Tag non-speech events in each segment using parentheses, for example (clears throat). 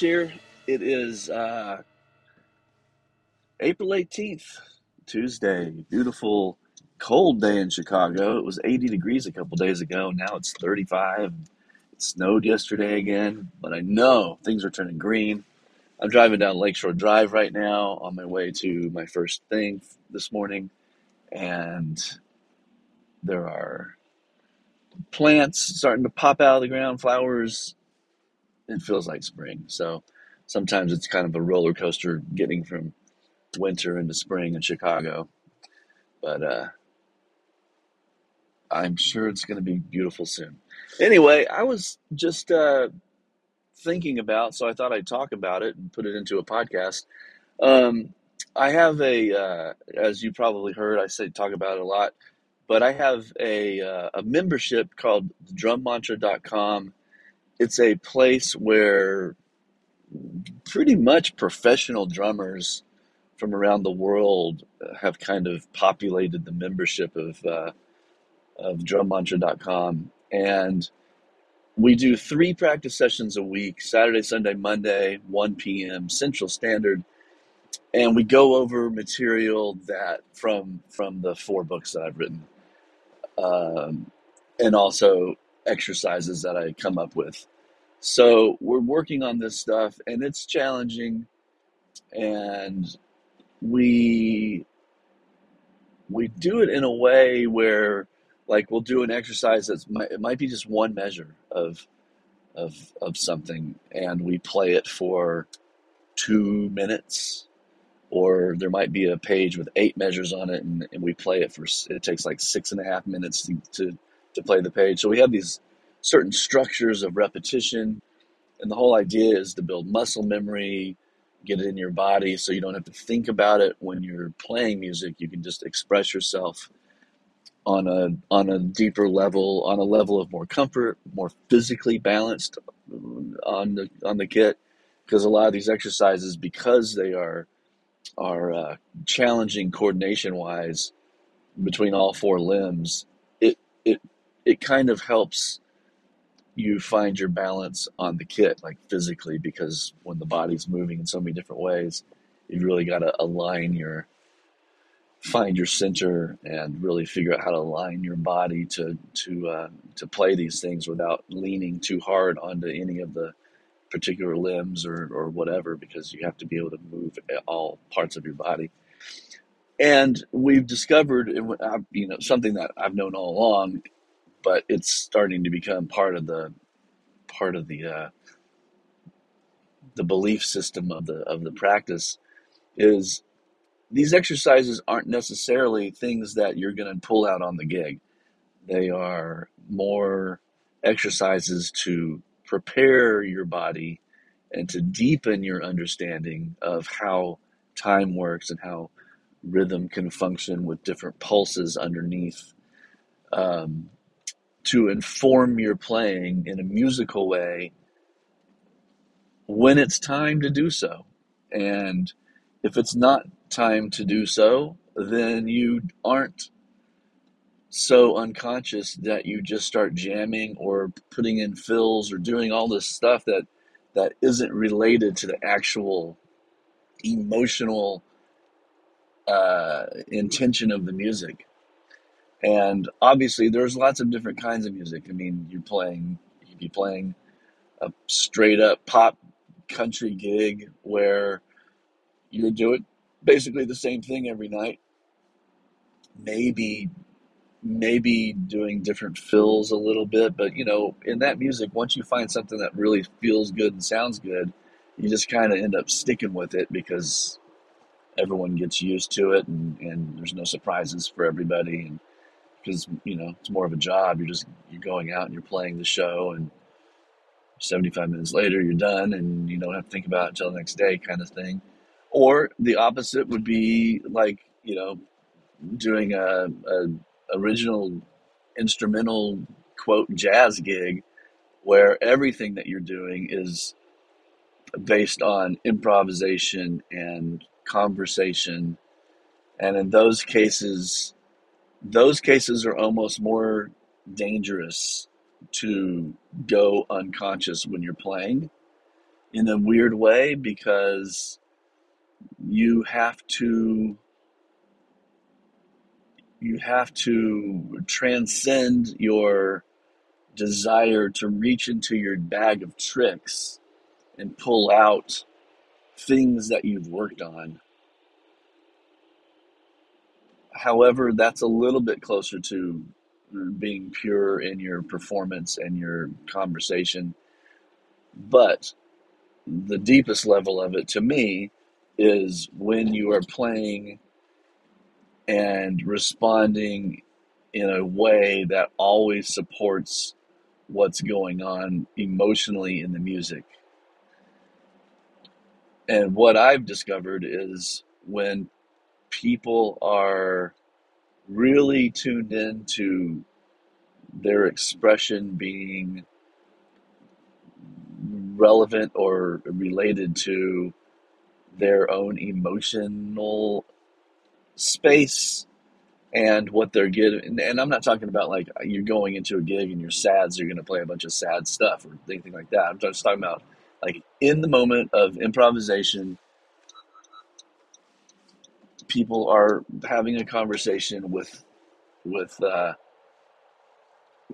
Here. It is uh, April 18th, Tuesday. Beautiful, cold day in Chicago. It was 80 degrees a couple days ago. Now it's 35. It snowed yesterday again, but I know things are turning green. I'm driving down Lakeshore Drive right now on my way to my first thing this morning, and there are plants starting to pop out of the ground, flowers. It feels like spring. So sometimes it's kind of a roller coaster getting from winter into spring in Chicago, but uh, I'm sure it's going to be beautiful soon. Anyway, I was just uh, thinking about, so I thought I'd talk about it and put it into a podcast. Um, I have a, uh, as you probably heard, I say talk about it a lot, but I have a, uh, a membership called drummantra.com. It's a place where pretty much professional drummers from around the world have kind of populated the membership of uh, of drummantra.com and we do three practice sessions a week saturday sunday monday 1 p.m central standard. And we go over material that from from the four books that i've written. Um, and also exercises that i come up with. So we're working on this stuff and it's challenging and we we do it in a way where like we'll do an exercise that's it might be just one measure of of of something and we play it for two minutes or there might be a page with eight measures on it and, and we play it for it takes like six and a half minutes to, to to play the page. So we have these certain structures of repetition and the whole idea is to build muscle memory get it in your body so you don't have to think about it when you're playing music. You can just express yourself on a on a deeper level on a level of more comfort more physically balanced on the on the kit because a lot of these exercises because they are are uh, challenging coordination wise between all four limbs it it kind of helps you find your balance on the kit, like physically, because when the body's moving in so many different ways, you've really got to align your, find your center, and really figure out how to align your body to to uh, to play these things without leaning too hard onto any of the particular limbs or or whatever, because you have to be able to move all parts of your body. And we've discovered, you know, something that I've known all along but it's starting to become part of the part of the uh, the belief system of the of the practice is these exercises aren't necessarily things that you're going to pull out on the gig. They are more exercises to prepare your body and to deepen your understanding of how time works and how rhythm can function with different pulses underneath. Um, to inform your playing in a musical way when it's time to do so. And if it's not time to do so, then you aren't so unconscious that you just start jamming or putting in fills or doing all this stuff that that isn't related to the actual emotional uh, intention of the music. And obviously, there's lots of different kinds of music. I mean, you're playing, you'd be playing a straight up pop country gig where you're doing basically the same thing every night. Maybe, maybe doing different fills a little bit, but you know, in that music, once you find something that really feels good and sounds good, you just kind of end up sticking with it because everyone gets used to it and, and there's no surprises for everybody. And because you know it's more of a job. You're just you're going out and you're playing the show, and 75 minutes later you're done, and you don't have to think about it until the next day, kind of thing. Or the opposite would be like you know doing a, a original instrumental quote jazz gig where everything that you're doing is based on improvisation and conversation and in those cases those cases are almost more dangerous to go unconscious when you're playing in a weird way because you have to you have to transcend your desire to reach into your bag of tricks and pull out things that you've worked on. However, that's a little bit closer to being pure in your performance and your conversation. But the deepest level of it to me is when you are playing and responding in a way that always supports what's going on emotionally in the music. And what I've discovered is when people are really tuned into their expression being relevant or related to their own emotional space and what they're getting. And I'm not talking about like you're going into a gig and you're sad, so you're going to play a bunch of sad stuff or anything like that. I'm just talking about like in the moment of improvisation, people are having a conversation with with uh,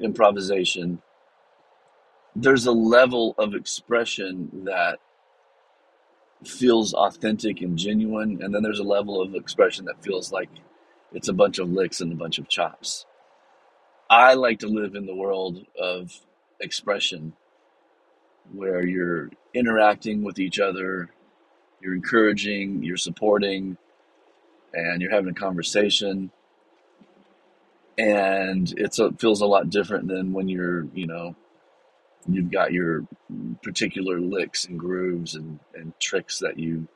improvisation. There's a level of expression that feels authentic and genuine, and then there's a level of expression that feels like it's a bunch of licks and a bunch of chops. I like to live in the world of expression where you're interacting with each other, you're encouraging, you're supporting, and you're having a conversation. And it's a, it feels a lot different than when you're, you know, you've got your particular licks and grooves and, and tricks that you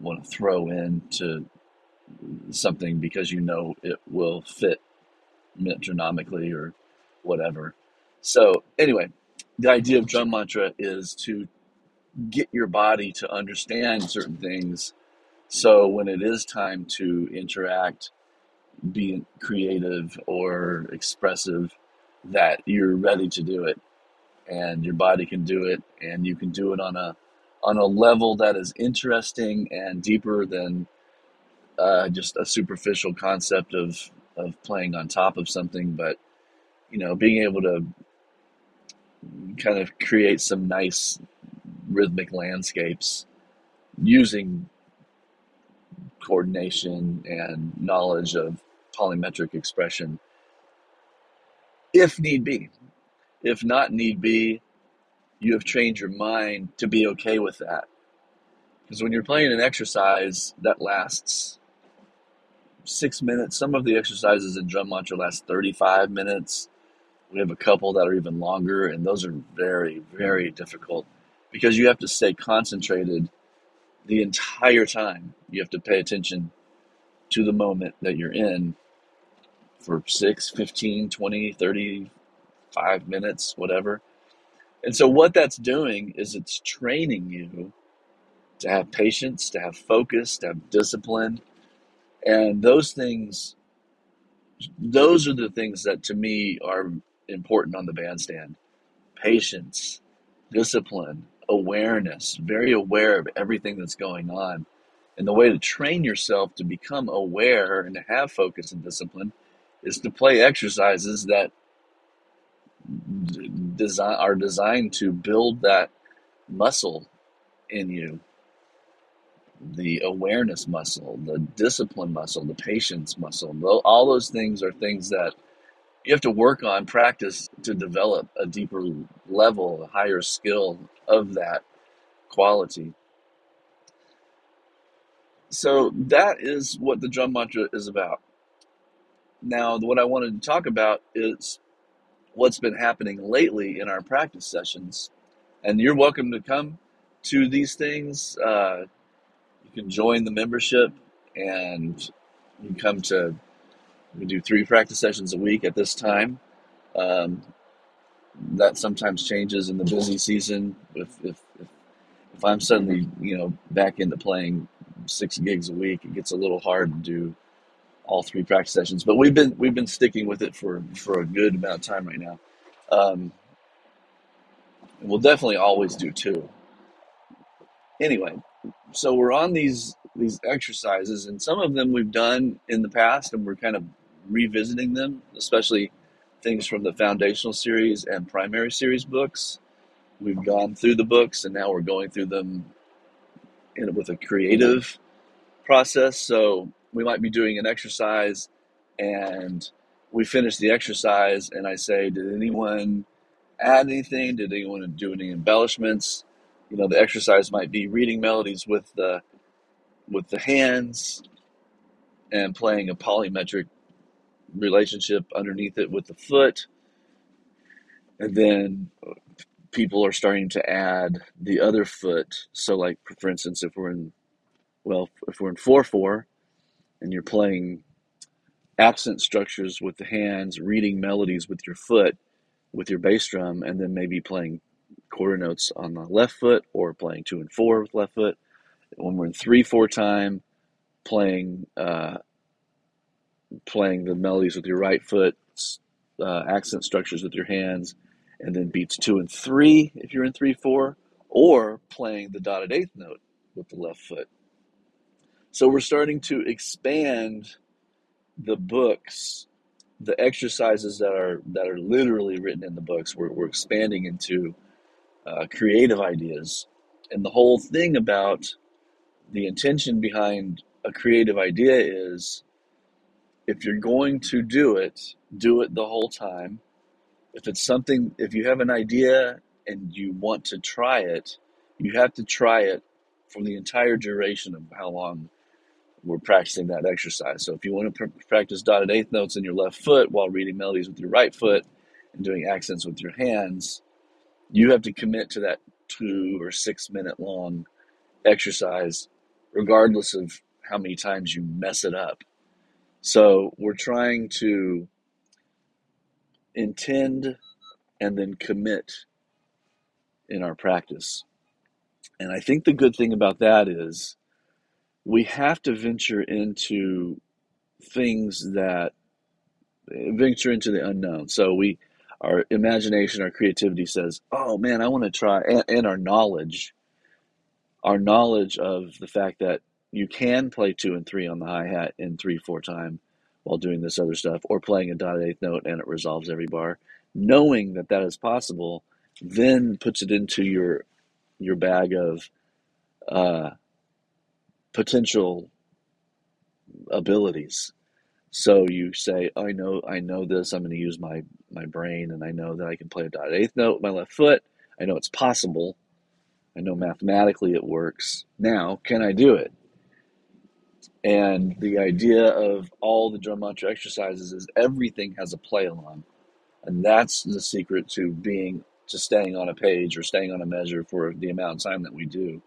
want to throw into something because you know it will fit metronomically or whatever. So, anyway, the idea of drum mantra is to get your body to understand certain things so when it is time to interact, be creative or expressive, that you're ready to do it and your body can do it and you can do it on a on a level that is interesting and deeper than uh, just a superficial concept of of playing on top of something, but you know, being able to kind of create some nice rhythmic landscapes using coordination and knowledge of polymetric expression if need be. If not need be, you have trained your mind to be okay with that. Because when you're playing an exercise that lasts six minutes, some of the exercises in drum mantra last 35 minutes. We have a couple that are even longer, and those are very, very difficult because you have to stay concentrated the entire time. You have to pay attention to the moment that you're in for 6, 15, 20, 35 minutes, whatever. And so, what that's doing is it's training you to have patience, to have focus, to have discipline. And those things, those are the things that to me are important on the bandstand patience, discipline, awareness, very aware of everything that's going on. And the way to train yourself to become aware and to have focus and discipline is to play exercises that design are designed to build that muscle in you the awareness muscle the discipline muscle the patience muscle all those things are things that you have to work on practice to develop a deeper level a higher skill of that quality so that is what the drum mantra is about now what i wanted to talk about is what's been happening lately in our practice sessions. And you're welcome to come to these things. Uh, you can join the membership and you come to, we do three practice sessions a week at this time. Um, that sometimes changes in the busy season. If, if, if, if I'm suddenly, you know, back into playing six gigs a week, it gets a little hard to do all three practice sessions. But we've been we've been sticking with it for for a good amount of time right now. Um, we'll definitely always do two. Anyway, so we're on these these exercises, and some of them we've done in the past, and we're kind of revisiting them, especially things from the foundational series and primary series books. We've gone through the books, and now we're going through them in, with a creative process. So we might be doing an exercise, and we finish the exercise, and I say, "Did anyone add anything? Did anyone do any embellishments?" You know, the exercise might be reading melodies with the with the hands and playing a polymetric relationship underneath it with the foot. And then people are starting to add the other foot. So, like for instance, if we're in well, if we're in four four, and you're playing accent structures with the hands, reading melodies with your foot, with your bass drum, and then maybe playing quarter notes on the left foot or playing two and four with left foot. When we're in three four time, playing uh, playing the melodies with your right foot, uh, accent structures with your hands, and then beats two and three if you're in three four, or playing the dotted eighth note with the left foot. So we're starting to expand the books, the exercises that are that are literally written in the books. We're, we're expanding into uh, creative ideas, and the whole thing about the intention behind a creative idea is if you're going to do it, do it the whole time. If it's something, if you have an idea and you want to try it, you have to try it for the entire duration of how long we're practicing that exercise. So if you want to pr- practice dotted eighth notes in your left foot while reading melodies with your right foot and doing accents with your hands, you have to commit to that two or six minute long exercise, regardless of how many times you mess it up. So we're trying to intend and then commit in our practice. And I think the good thing about that is we have to venture into things that venture into the unknown. So we our imagination, our creativity says, "Oh man, I want to try," and, and our knowledge, our knowledge of the fact that you can play two and three on the hi hat in three four time while doing this other stuff, or playing a dotted eighth note and it resolves every bar. Knowing that that is possible, then puts it into your your bag of uh, potential abilities. So you say, I know, I know this. I'm going to use my my brain, and I know that I can play a dotted eighth note with my left foot. I know it's possible. I know mathematically it works. Now, can I do it? And the idea of all the drum mantra exercises is everything has a play along. And that's the secret to being to staying on a page or staying on a measure for the amount of time that we do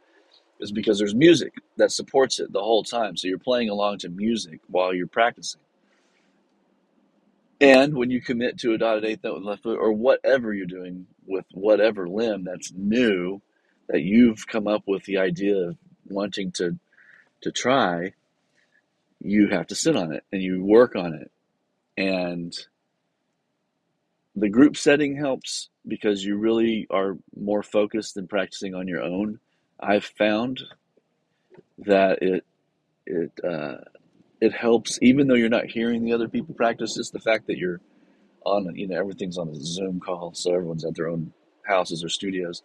is because there's music that supports it the whole time. So you're playing along to music while you're practicing. And when you commit to a dotted eighth note with left foot or whatever you're doing with whatever limb that's new that you've come up with the idea of wanting to to try, you have to sit on it and you work on it. And the group setting helps because you really are more focused than practicing on your own. I've found that it it uh, it helps even though you're not hearing the other people practice. Just the fact that you're on you know everything's on a Zoom call, so everyone's at their own houses or studios.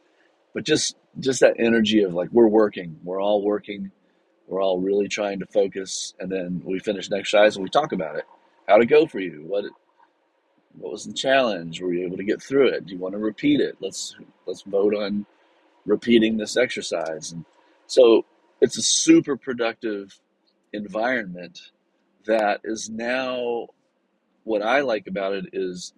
But just just that energy of like we're working, we're all working we're all really trying to focus, and then we finish an exercise and we talk about it. How'd it go for you? What what was the challenge? Were you able to get through it? Do you want to repeat it? Let's let's vote on repeating this exercise. And so it's a super productive environment that is now what I like about it is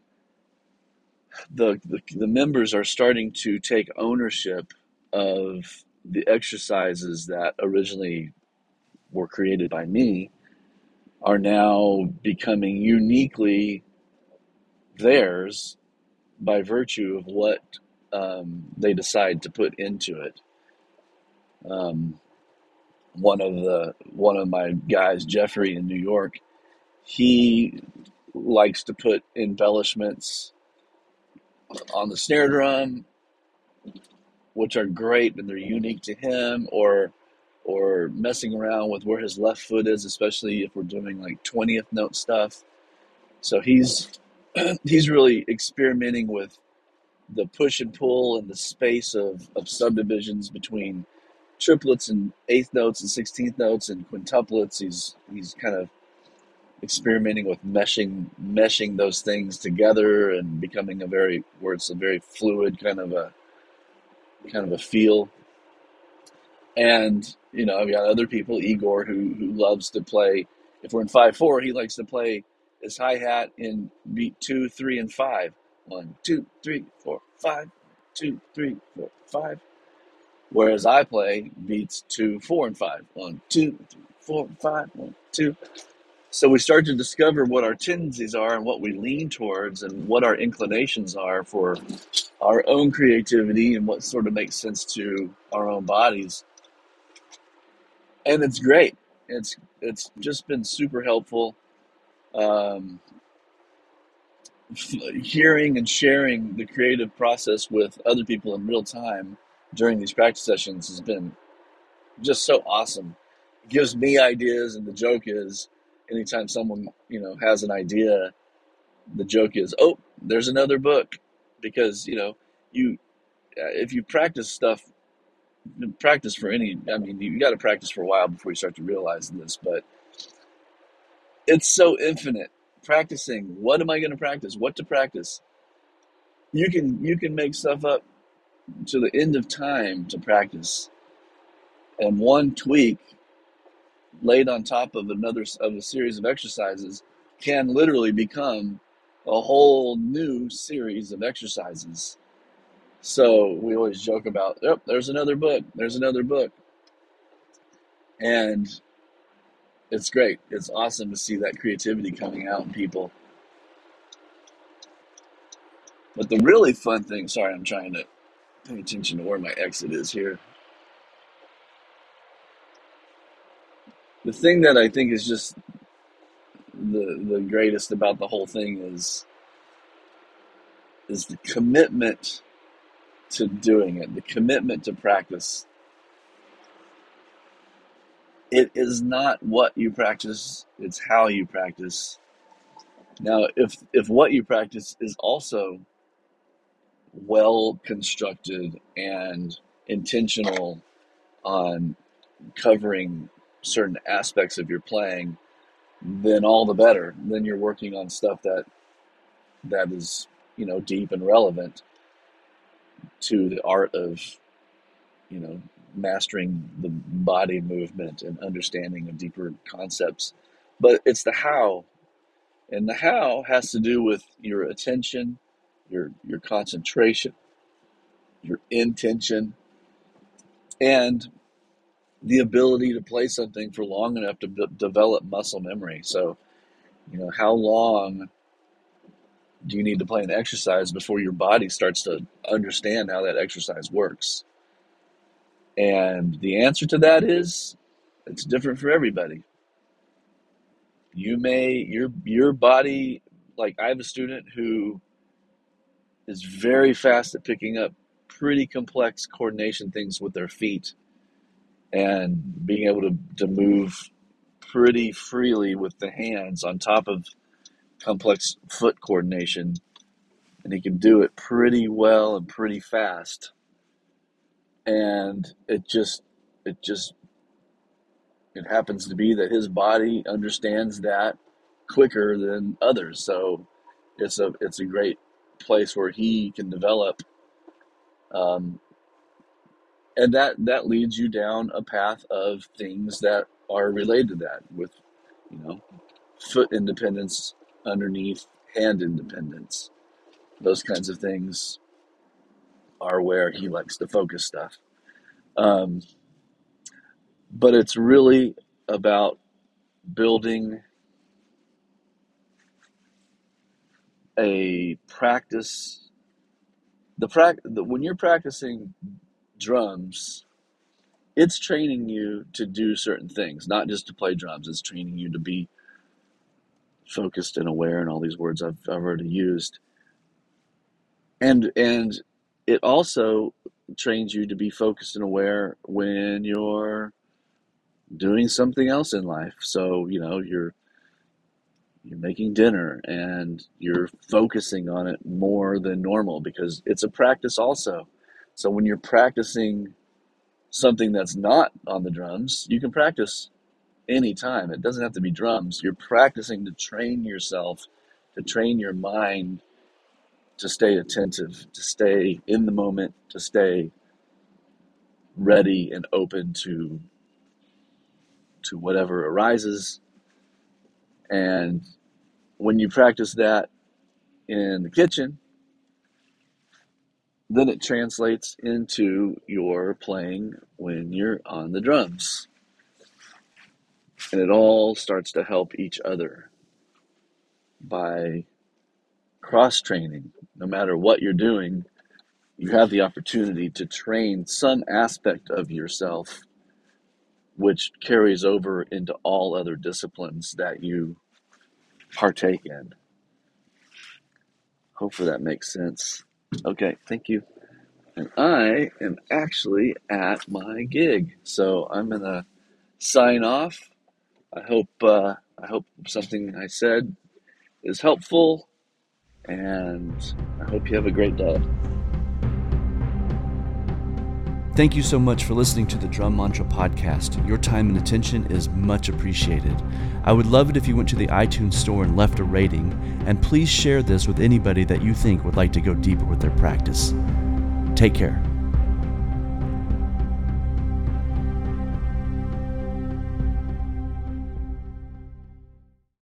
the, the the members are starting to take ownership of the exercises that originally were created by me are now becoming uniquely theirs by virtue of what um, they decide to put into it. Um, one of the one of my guys, Jeffrey in New York, he likes to put embellishments on the snare drum which are great and they're unique to him, or or messing around with where his left foot is, especially if we're doing like twentieth note stuff. So he's (clears throat) he's really experimenting with the push and pull and the space of, of subdivisions between triplets and eighth notes and sixteenth notes and quintuplets. He's he's kind of experimenting with meshing meshing those things together and becoming a very where it's a very fluid kind of a kind of a feel. And you know, I've got other people, Igor, who who loves to play. If we're in five four, he likes to play his hi hat in beat two, three, and five. One, two, three, four, five. Two, three, four, five. Whereas I play beats two, four, and five. One, two, three, four, five. One, two. So we start to discover what our tendencies are and what we lean towards and what our inclinations are for our own creativity and what sort of makes sense to our own bodies. And it's great. It's it's just been super helpful. Um, hearing and sharing the creative process with other people in real time during these practice sessions has been just so awesome. It gives me ideas, and the joke is anytime someone you know has an idea, the joke is, oh, there's another book, because you know you uh, if you practice stuff, practice for any. I mean, you got to practice for a while before you start to realize this, but it's so infinite. Practicing. What am I going to practice? What to practice? You can you can make stuff up to the end of time to practice, and one tweak laid on top of another of a series of exercises can literally become a whole new series of exercises. So we always joke about, yep, there's another book, there's another book. And it's great. It's awesome to see that creativity coming out in people. But the really fun thing, sorry, I'm trying to pay attention to where my exit is here. The thing that I think is just the the greatest about the whole thing is is the commitment to doing it, the commitment to practice. It is not what you practice, it's how you practice. Now, if if what you practice is also well constructed and intentional on covering certain aspects of your playing, then all the better. Then you're working on stuff that that is, you know, deep and relevant to the art of, you know, mastering the body movement and understanding of deeper concepts. But it's the how. And the how has to do with your attention, your your concentration, your intention, and the ability to play something for long enough to b- develop muscle memory. So, you know, how long you need to play an exercise before your body starts to understand how that exercise works? And the answer to that is it's different for everybody. You may your your body like I have a student who is very fast at picking up pretty complex coordination things with their feet and being able to, to move pretty freely with the hands on top of complex foot coordination. And he can do it pretty well and pretty fast. And it just, it just, it happens to be that his body understands that quicker than others. So it's a, it's a great place where he can develop um, and that that leads you down a path of things that are related to that with you know foot independence underneath hand independence those kinds of things are where he likes to focus stuff um, but it's really about building a practice the prac the, when you're practicing drums, it's training you to do certain things, not just to play drums. It's training you to be focused and aware, and all these words I've, I've already used. And and it also trains you to be focused and aware when you're doing something else in life. So, you know, you're you're making dinner and you're focusing on it more than normal because it's a practice also. So when you're practicing something that's not on the drums, you can practice anytime. It doesn't have to be drums. You're practicing to train yourself, to train your mind to stay attentive, to stay in the moment, to stay ready and open to to whatever arises. And when you practice that in the kitchen, then it translates into your playing when you're on the drums. And it all starts to help each other by cross training. No matter what you're doing, you have the opportunity to train some aspect of yourself which carries over into all other disciplines that you partake in. Hopefully that makes sense. Okay, thank you. And I am actually at my gig, so I'm gonna sign off. I hope uh, I hope something I said is helpful, and I hope you have a great day. Thank you so much for listening to the Drum Mantra podcast. Your time and attention is much appreciated. I would love it if you went to the iTunes store and left a rating, and please share this with anybody that you think would like to go deeper with their practice. Take care.